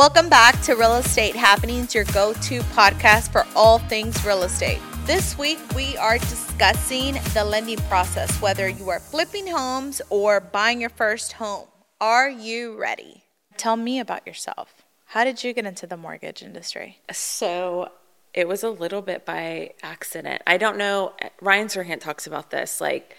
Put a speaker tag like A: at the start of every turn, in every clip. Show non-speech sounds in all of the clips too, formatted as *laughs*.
A: Welcome back to Real Estate Happenings, your go to podcast for all things real estate. This week, we are discussing the lending process, whether you are flipping homes or buying your first home. Are you ready? Tell me about yourself. How did you get into the mortgage industry?
B: So it was a little bit by accident. I don't know. Ryan Serhant talks about this. Like,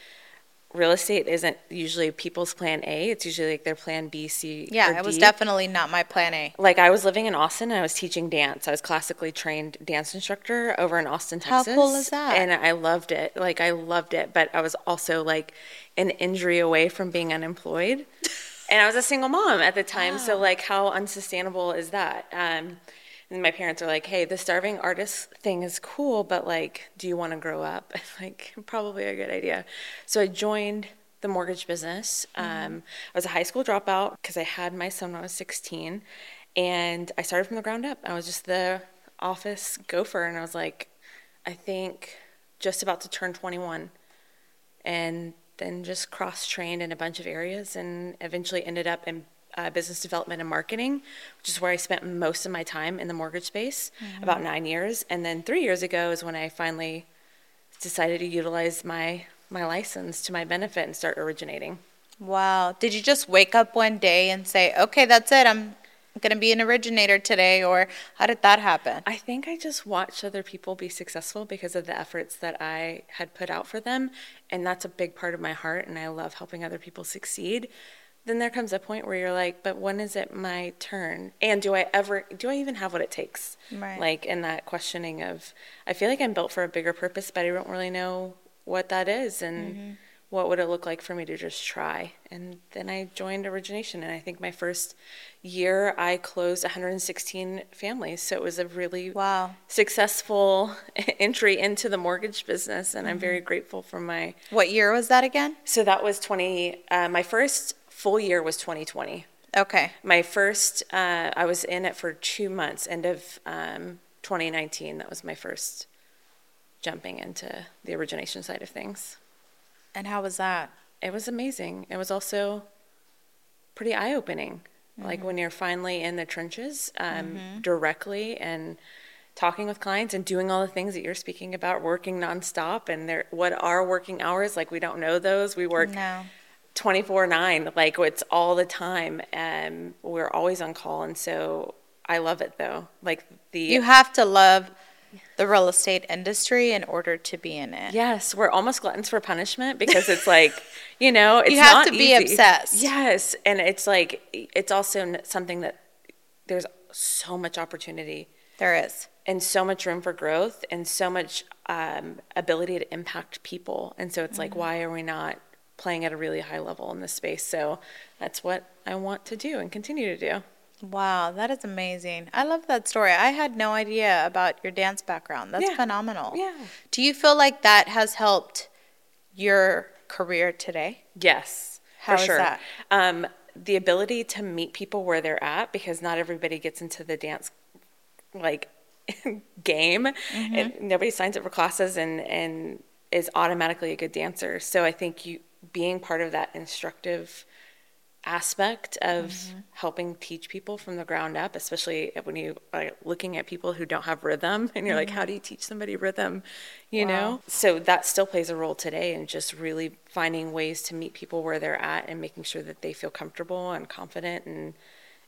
B: real estate isn't usually people's plan A. It's usually like their plan B, C.
A: Yeah, it was definitely not my plan A.
B: Like I was living in Austin and I was teaching dance. I was classically trained dance instructor over in Austin, Texas.
A: How cool is that?
B: And I loved it. Like I loved it, but I was also like an injury away from being unemployed. *laughs* and I was a single mom at the time, so like how unsustainable is that? Um, and my parents are like, "Hey, the starving artist thing is cool, but like, do you want to grow up?" *laughs* like, probably a good idea. So I joined the mortgage business. Um, I was a high school dropout because I had my son when I was 16, and I started from the ground up. I was just the office gopher, and I was like, I think just about to turn 21, and then just cross trained in a bunch of areas, and eventually ended up in uh, business development and marketing, which is where I spent most of my time in the mortgage space, about nine years. And then three years ago is when I finally decided to utilize my my license to my benefit and start originating.
A: Wow. Did you just wake up one day and say, okay, that's it, I'm going to be an originator today? Or how did that happen?
B: I think I just watched other people be successful because of the efforts that I had put out for them. And that's a big part of my heart. And I love helping other people succeed. Then there comes a point where you're like, but when is it my turn? And do I ever, do I even have what it takes?
A: Right.
B: Like in that questioning of, I feel like I'm built for a bigger purpose, but I don't really know what that is. And what would it look like for me to just try? And then I joined Origination. And I think my first year, I closed 116 families. So it was a really
A: Wow.
B: successful *laughs* entry into the mortgage business, and I'm very
A: Mm-hmm.
B: grateful for my.
A: What year was that again?
B: So that was 20. Uh, my first full year was 2020.
A: Okay.
B: My first, uh, I was in it for two months. End of um, 2019. That was my first jumping into the origination side of things.
A: And how was that?
B: It was amazing. It was also pretty eye opening.
A: Mm-hmm.
B: Like when you're finally in the trenches um, directly and talking with clients and doing all the things that you're speaking about, working nonstop. And there, what are working hours? Like we don't know those. We work
A: No.
B: 24 9 like it's all the time and we're always on call and so i love it though like the
A: You have to love the real estate industry in order to be in it.
B: yes we're almost gluttons for punishment because it's like *laughs* you know it's
A: you
B: have
A: to be
B: easy.
A: obsessed.
B: yes and it's like it's also something that there's so much opportunity
A: There is.
B: and so much room for growth and so much um, ability to impact people and so it's like why are we not playing at a really high level in this space so that's what i want to do and continue to do
A: Wow, that is amazing. I love that story. I had no idea about your dance background. That's
B: Yeah.
A: phenomenal.
B: Yeah.
A: Do you feel like that has helped your career today?
B: Yes,
A: How
B: for
A: is
B: sure.
A: that?
B: Um, the ability to meet people where they're at because not everybody gets into the dance like *laughs* game
A: Mm-hmm.
B: and nobody signs up for classes and and is automatically a good dancer. So I think you being part of that instructive aspect of
A: Mm-hmm.
B: helping teach people from the ground up, especially when you are looking at people who don't have rhythm and you're like, how do you teach somebody rhythm? You know? So that still plays a role today in just really finding ways to meet people where they're at and making sure that they feel comfortable and confident and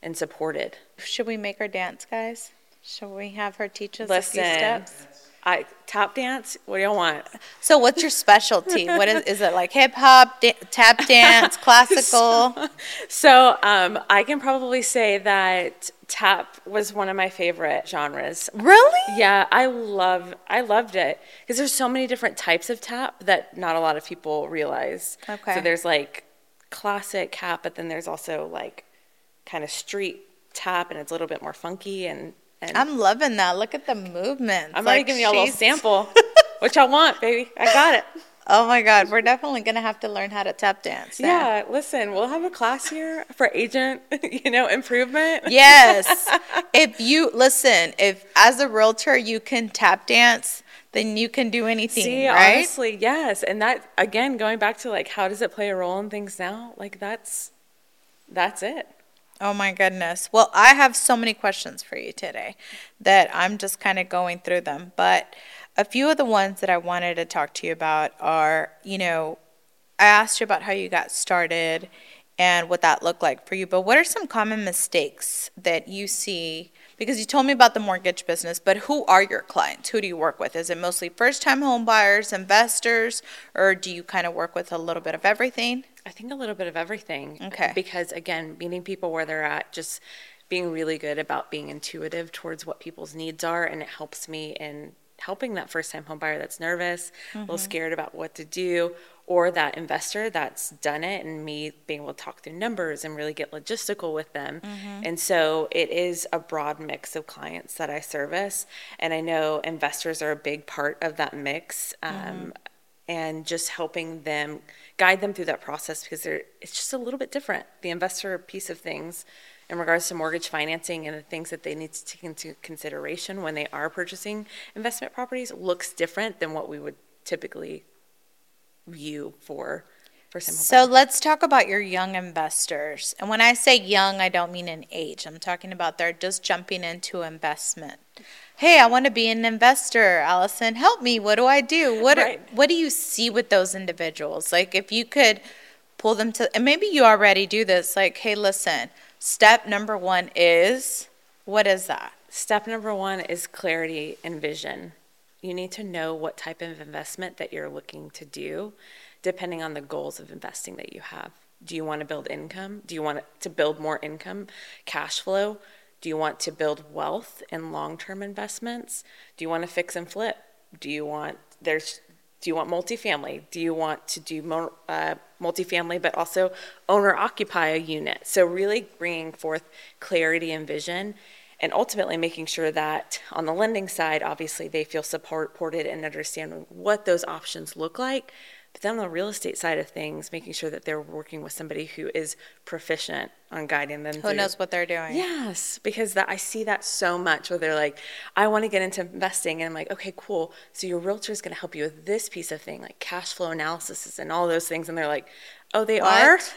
B: and supported.
A: Should we make her dance, guys? Should we have her teach us a few steps?
B: I tap dance, what do you want?
A: So, what's your specialty? what is is it like *laughs* hip hop, da- tap dance, classical? *laughs*
B: So um, I can probably say that tap was one of my favorite genres.
A: really?
B: Yeah, I love I loved it because there's so many different types of tap that not a lot of people realize.
A: Okay.
B: So there's like classic tap, but then there's also like kind of street tap, and it's a little bit more funky and and
A: I'm loving that. Look at the movement.
B: I'm already
A: Like,
B: giving you a little sample. *laughs* what y'all want, baby? I got it.
A: Oh my God, we're definitely gonna have to learn how to tap dance.
B: Yeah, listen, we'll have a class here for agent, *laughs* you know, improvement.
A: Yes. *laughs* if you listen, if as a realtor you can tap dance, then you can do anything,
B: See,
A: right?
B: honestly, yes. And that again, going back to like how does it play a role in things now? Like that's that's it.
A: Oh my goodness. Well, I have so many questions for you today that I'm just kind of going through them. But a few of the ones that I wanted to talk to you about are, you know, I asked you about how you got started and what that looked like for you. But what are some common mistakes that you see? Because you told me about the mortgage business, but who are your clients? Who do you work with? Is it mostly first time home buyers, investors, or do you kind of work with a little bit of everything?
B: I think a little bit of everything.
A: Okay.
B: Because again, meeting people where they're at, just being really good about being intuitive towards what people's needs are, and it helps me in helping that first time home buyer that's nervous, a little mm-hmm. scared about what to do, or that investor that's done it and me being able to talk through numbers and really get logistical with them. Mm-hmm. And so it is a broad mix of clients that I service. And I know investors are a big part of that mix. Um, mm-hmm. And just helping them guide them through that process because it's just a little bit different. The investor piece of things in regards to mortgage financing and the things that they need to take into consideration when they are purchasing investment properties looks different than what we would typically view for home
A: So let's talk about your young investors. And when I say young, I don't mean in age. I'm talking about they're just jumping into investment. Hey, I want to be an investor. Allison, help me. What do I do? What are, what do you see with those individuals? Like if you could pull them to and maybe you already do this like, "Hey, listen. Step number 1 is what is that?"
B: Step number one is clarity and vision. You need to know what type of investment that you're looking to do, depending on the goals of investing that you have. Do you want to build income? Do you want to build more income, cash flow? Do you want to build wealth in long-term investments? Do you want to fix and flip? Do you want there's do you want multifamily? Do you want to do mo- uh, multifamily, but also owner occupy a unit? So really bringing forth clarity and vision, and ultimately making sure that on the lending side, obviously they feel supported and understand what those options look like. But then on the real estate side of things, making sure that they're working with somebody who is proficient on guiding them.
A: Who
B: through-
A: knows what they're doing?
B: Yes, because that I see that so much where they're like, I want to get into investing, and I'm like, okay, cool. So your realtor is going to help you with this piece of thing, like cash flow analysis and all those things, and they're like, oh, they are. *laughs*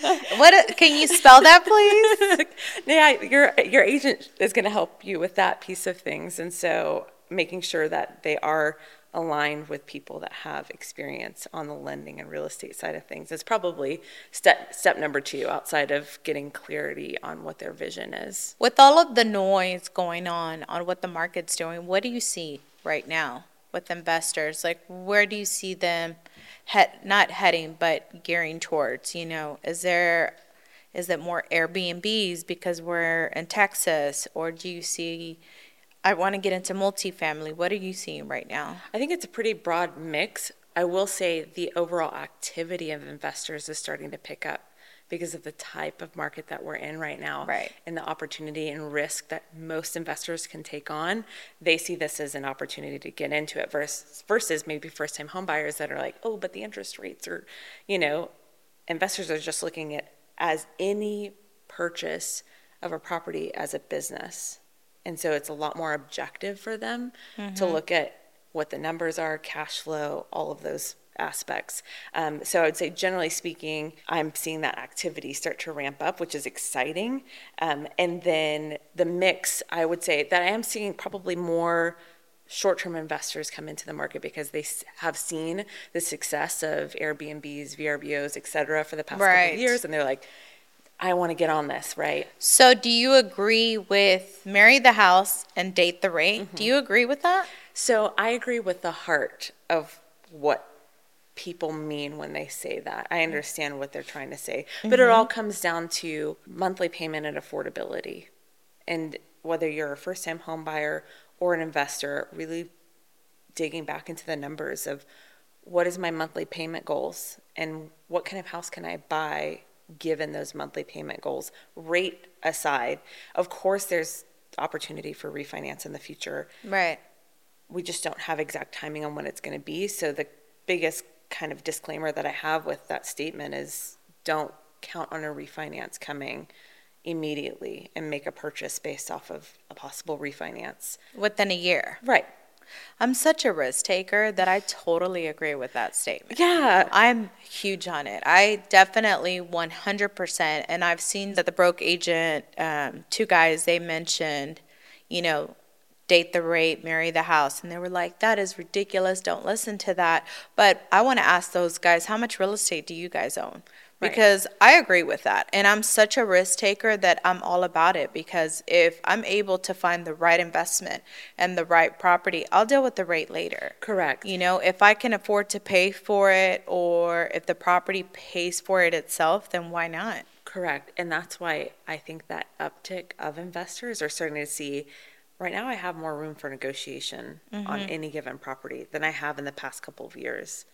A: What? what can you spell that please? *laughs*
B: yeah, your your agent is going to help you with that piece of things, and so making sure that they are aligned with people that have experience on the lending and real estate side of things is probably step step number two outside of getting clarity on what their vision is.
A: With all of the noise going on on what the market's doing, what do you see right now with investors? Like, where do you see them head, not heading, but gearing towards? You know, is there, is it more Airbnbs because we're in Texas, or do you see, I want to get into multifamily? What are you seeing right now?
B: I think it's a pretty broad mix. I will say the overall activity of investors is starting to pick up because of the type of market that we're in right now.
A: Right.
B: And the opportunity and risk that most investors can take on. They see this as an opportunity to get into it versus, versus maybe first time homebuyers that are like, oh, but the interest rates are, you know, investors are just looking at as any purchase of a property as a business. And so it's a lot more objective for them to look at what the numbers are, cash flow, all of those aspects. Um, so I would say, generally speaking, I'm seeing that activity start to ramp up, which is exciting. Um, and then the mix, I would say that I am seeing probably more short-term investors come into the market because they have seen the success of Airbnbs, VRBOs, et cetera, for the past couple of years, and they're like, I want to get on this, right?
A: So, do you agree with marry the house and date the rate? Mm-hmm. Do you agree with that?
B: So I agree with the heart of what people mean when they say that. I understand what they're trying to say, but it mm-hmm. all comes down to monthly payment and affordability. And whether you're a first time home buyer or an investor, really digging back into the numbers of what is my monthly payment goals and what kind of house can I buy given those monthly payment goals, rate aside. Of course, there's opportunity for refinance in the future
A: Right.
B: we just don't have exact timing on when it's going to be. So the biggest kind of disclaimer that I have with that statement is don't count on a refinance coming immediately and make a purchase based off of a possible refinance.
A: Within a year.
B: Right.
A: I'm such a risk taker that I totally agree with that statement.
B: Yeah.
A: I'm huge on it. I definitely 100%. And I've seen that the broke agent, um, two guys, they mentioned, you know, date the rate, marry the house. And they were like, that is ridiculous. Don't listen to that. But I want to ask those guys, how much real estate do you guys own?
B: Right.
A: Because I agree with that. And I'm such a risk taker that I'm all about it. Because if I'm able to find the right investment and the right property, I'll deal with the rate later.
B: Correct.
A: You know, if I can afford to pay for it or if the property pays for it itself, then why not?
B: Correct. And that's why I think that uptick of investors are starting to see right now I have more room for negotiation on
A: Mm-hmm.
B: any given property than I have in the past couple of years.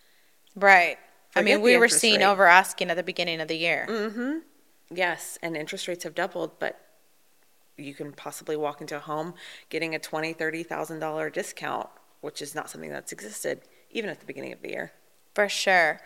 A: Right. I mean, we were seeing
B: rate.
A: over asking at the beginning of the year. Mm-hmm.
B: Yes, and interest rates have doubled, but you can possibly walk into a home getting a twenty, thirty thousand dollar discount, which is not something that's existed even at the beginning of the year.
A: For sure.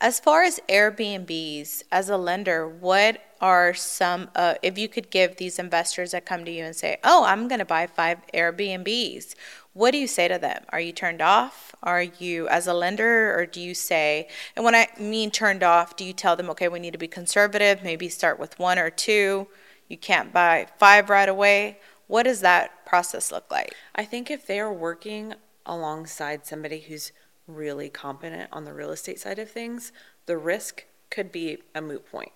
A: As far as Airbnbs, as a lender, what are some, uh, if you could give these investors that come to you and say, oh, I'm going to buy five Airbnbs, what do you say to them? Are you turned off? Are you, as a lender, or do you say, and when I mean turned off, do you tell them, okay, we need to be conservative, maybe start with one or two? You can't buy five right away? What does that process look like?
B: I think if they are working alongside somebody who's really competent on the real estate side of things, the risk could be a moot point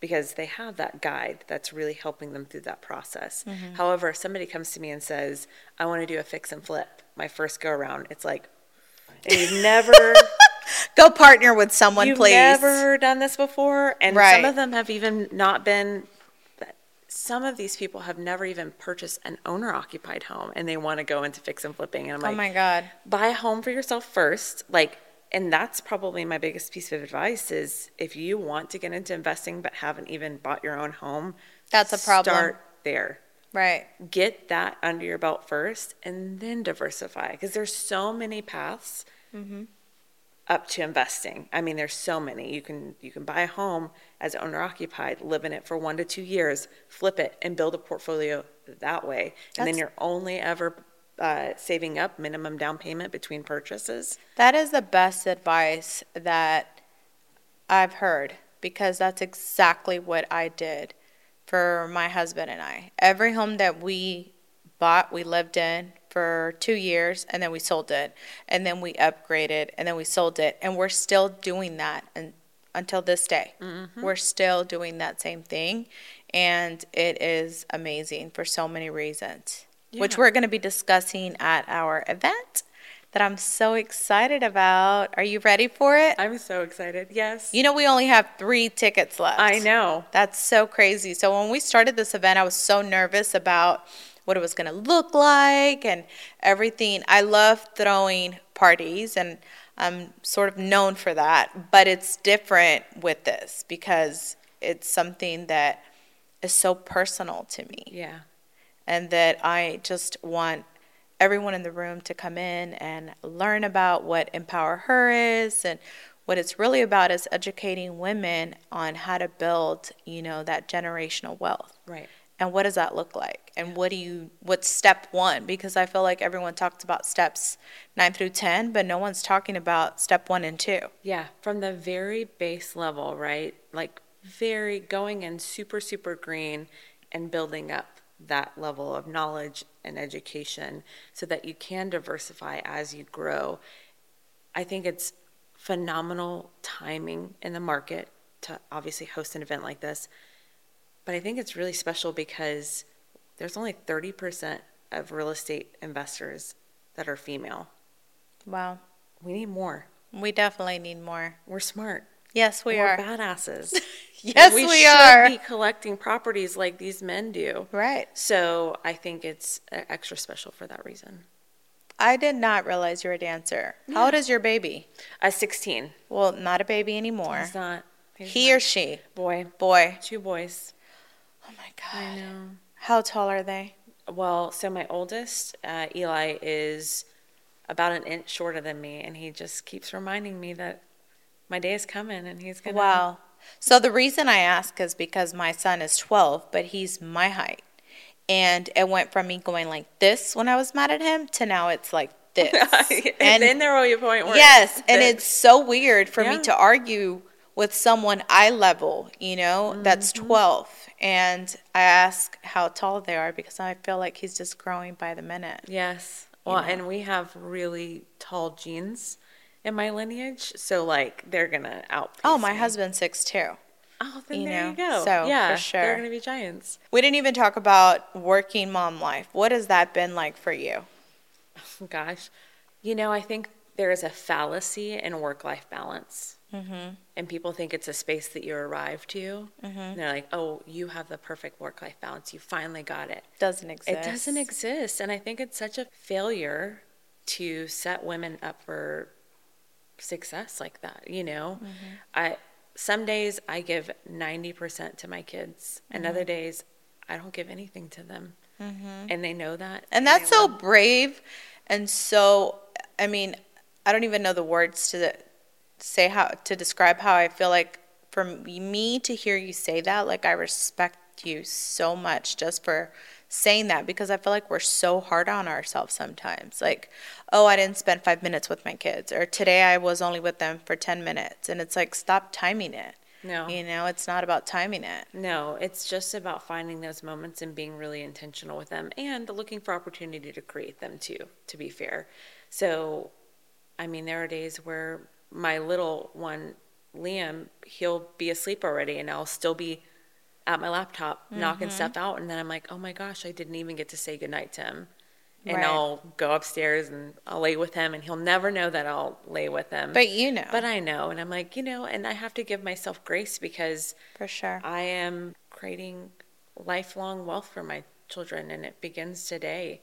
B: because they have that guide that's really helping them through that process. Mm-hmm. However, if somebody comes to me and says, I want to do a fix and flip, my first go around, it's like, you've never *laughs*
A: Go partner with someone, please.
B: You've never done this before, and
A: Right.
B: some of them have even not been. Some of these people have never even purchased an owner-occupied home, and they want to go into fix and flipping. And I'm
A: oh
B: like, oh
A: my God.
B: buy a home for yourself first, like. And that's probably my biggest piece of advice is if you want to get into investing but haven't even bought your own home,
A: That's a problem.
B: Start there.
A: Right.
B: Get that under your belt first and then diversify because there's so many paths mm-hmm. Up to investing. I mean, there's so many. You can you can buy a home as owner occupied, live in it for one to two years, flip it, and build a portfolio that way. And then you're only ever uh, saving up minimum down payment between purchases.
A: That is the best advice that I've heard because that's exactly what I did for my husband and I. Every home that we bought, we lived in for two years and then we sold it. And then we upgraded and then we sold it. And we're still doing that and, until this day. Mm-hmm. We're still doing that same thing. And it is amazing for so many reasons, which we're going to be discussing at our event that I'm so excited about. Are you ready for it?
B: I'm so excited. Yes.
A: You know, we only have three tickets left.
B: I know.
A: That's so crazy. So when we started this event, I was so nervous about what it was going to look like and everything. I love throwing parties and I'm sort of known for that, but it's different with this because it's something that is so personal to me
B: Yeah.
A: and that I just want everyone in the room to come in and learn about what Empower Her is and what it's really about is educating women on how to build, you know, that generational wealth.
B: Right.
A: And what does that look like? And what do you what's step 1 because I feel like everyone talks about steps 9 through 10, but no one's talking about step 1 and 2.
B: Yeah, from the very base level, right? Like very going in super, super green and building up that level of knowledge and education so that you can diversify as you grow. I think it's phenomenal timing in the market to obviously host an event like this. But I think it's really special because there's only 30% of real estate investors that are female.
A: Wow.
B: We need more.
A: We definitely need more.
B: We're smart.
A: Yes, we
B: We're
A: are.
B: badasses. *laughs*
A: Yes,
B: we,
A: we
B: should
A: are.
B: be collecting properties like these men do.
A: Right.
B: So I think it's uh, extra special for that reason.
A: I did not realize you're a dancer. How old is your baby?
B: Uh, 16.
A: Well, not a baby anymore.
B: He's not. He's
A: He
B: not.
A: or she?
B: boy.
A: Boy.
B: Two boys.
A: Oh my God.
B: I know.
A: How tall are they?
B: Well, so my oldest, uh, Eli, is about an inch shorter than me, and he just keeps reminding me that my day is coming, and he's gonna.
A: Wow. So the reason I ask is because my son is 12, but he's my height. And it went from me going like this when I was mad at him to now it's like this. *laughs*
B: and, and, then there will a point where
A: yes, and it's so weird for
B: Yeah.
A: me to argue with someone eye level, you know, that's
B: Mm-hmm.
A: 12. And I ask how tall they are because I feel like he's just growing by the minute.
B: Yes. Well, and we have really tall genes in my lineage, so like they're gonna outpace.
A: Oh, my
B: me.
A: husband's six too.
B: Oh, then
A: you
B: there
A: know,
B: you go.
A: so,
B: yeah, for
A: sure.
B: they're gonna be giants.
A: We didn't even talk about working mom life. What has that been like for you? *laughs*
B: Gosh, you know, I think there is a fallacy in work-life balance, mm-hmm. and people think it's a space that you arrive to.
A: Mm-hmm.
B: And they're like, "Oh, you have the perfect work-life balance. You finally got it."
A: Doesn't exist.
B: It doesn't exist. And I think it's such a failure to set women up for success like that, you know? Mm-hmm. I some days I give 90% to my kids, and mm-hmm. other days I don't give anything to them. Mm-hmm. And they know that.
A: And that's so brave and so I mean, I don't even know the words to say how to describe how I feel like for me to hear you say that, like I respect you so much just for saying that because I feel like we're so hard on ourselves sometimes. Like, oh, I didn't spend 5 minutes with my kids or today I was only with them for 10 minutes and it's like stop timing it.
B: No.
A: You know, it's not about timing it.
B: No, it's just about finding those moments and being really intentional with them and looking for opportunity to create them too, to be fair. So, I mean, there are days where my little one, Liam, he'll be asleep already and I'll still be at my laptop knocking
A: Mm-hmm.
B: stuff out. And then I'm like, oh my gosh, I didn't even get to say goodnight to him. And
A: Right.
B: I'll go upstairs and I'll lay with him and he'll never know that I'll lay with him.
A: But you know,
B: But I know. And I'm like, you know, and I have to give myself grace because
A: for sure.
B: I am creating lifelong wealth for my children, and it begins today.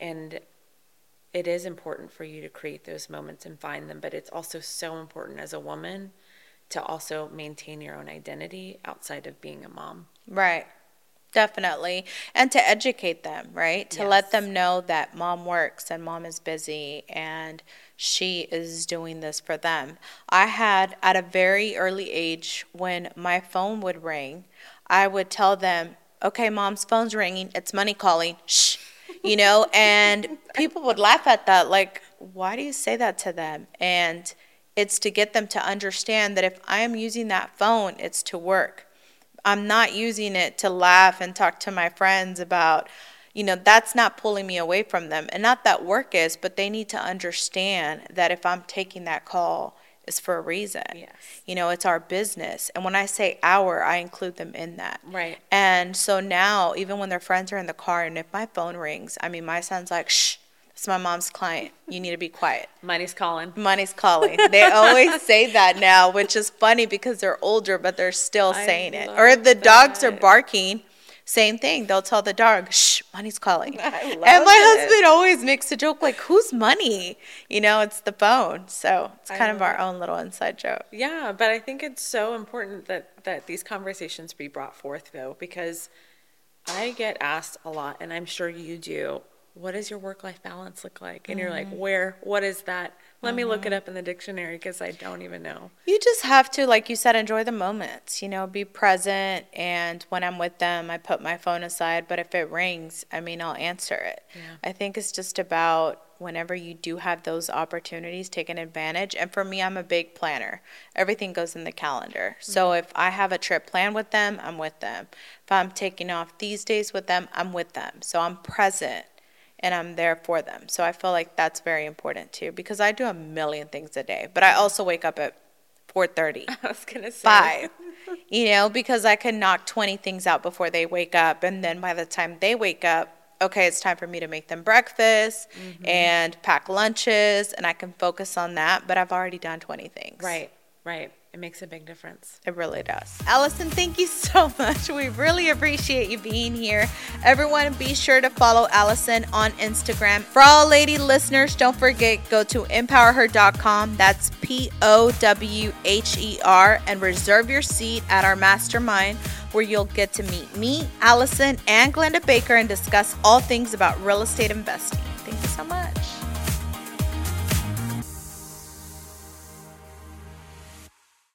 B: And it is important for you to create those moments and find them, but it's also so important as a woman to also maintain your own identity outside of being a mom.
A: Right. Definitely. And to educate them, right? To let them know that mom works and mom is busy and she is doing this for them. I had at a very early age when my phone would ring, I would tell them, okay, mom's phone's ringing. It's money calling. Shh. You know, and *laughs* people would laugh at that. Like, why do you say that to them? And it's to get them to understand that if I am using that phone, it's to work. I'm not using it to laugh and talk to my friends about, you know, that's not pulling me away from them. And not that work is, but they need to understand that if I'm taking that call, it's for a reason.
B: Yes.
A: You know, it's our business. And when I say our, I include them in that.
B: Right.
A: And so now, even when their friends are in the car and if my phone rings, I mean, my son's like, shh, it's my mom's client. You need to be quiet.
B: Money's calling.
A: Money's calling. *laughs* They always say that now, which is funny because they're older, but they're still
B: I
A: saying it. Or if the dogs are barking, same thing. They'll tell the dog, "Shh, money's calling." *laughs*
B: I
A: and my
B: it.
A: husband always makes a joke like, "Who's money?" You know, it's the phone. So it's
B: I
A: kind of our
B: love
A: own little inside joke.
B: Yeah, but I think it's so important that that these conversations be brought forth though because I get asked a lot and I'm sure you do, what does your work life balance look like? And you're like, mm-hmm. "Where? What is that?" Let me look it mm-hmm. up in the dictionary because I don't even know.
A: You just have to, like you said, enjoy the moments, you know, be present. And when I'm with them, I put my phone aside. But if it rings, I mean, I'll answer it.
B: Yeah.
A: I think it's just about whenever you do have those opportunities, taking advantage. And for me, I'm a big planner. Everything goes in the calendar. So mm-hmm. if I have a trip planned with them, I'm with them. If I'm taking off these days with them, I'm with them. So I'm present and I'm there for them. So I feel like that's very important too because I do a million things a day. But I also wake up at 4:30 *laughs*
B: I was gonna say
A: five you know because i can knock 20 things out before they wake up and then by the time they wake up okay it's time for me to make them breakfast mm-hmm. and pack lunches and i can focus on that but i've already done 20 things
B: Right, right. It makes a big difference.
A: it really does. Allison, thank you so *laughs* much. We really appreciate you being here. Everyone, be sure to follow Allison on Instagram. For all lady listeners, don't forget, go to empowerher.com. That's P O W H E R, and reserve your seat at our mastermind where you'll get to meet me, Allison, and Glenda Baker and discuss all things about real estate investing. Thank you so much.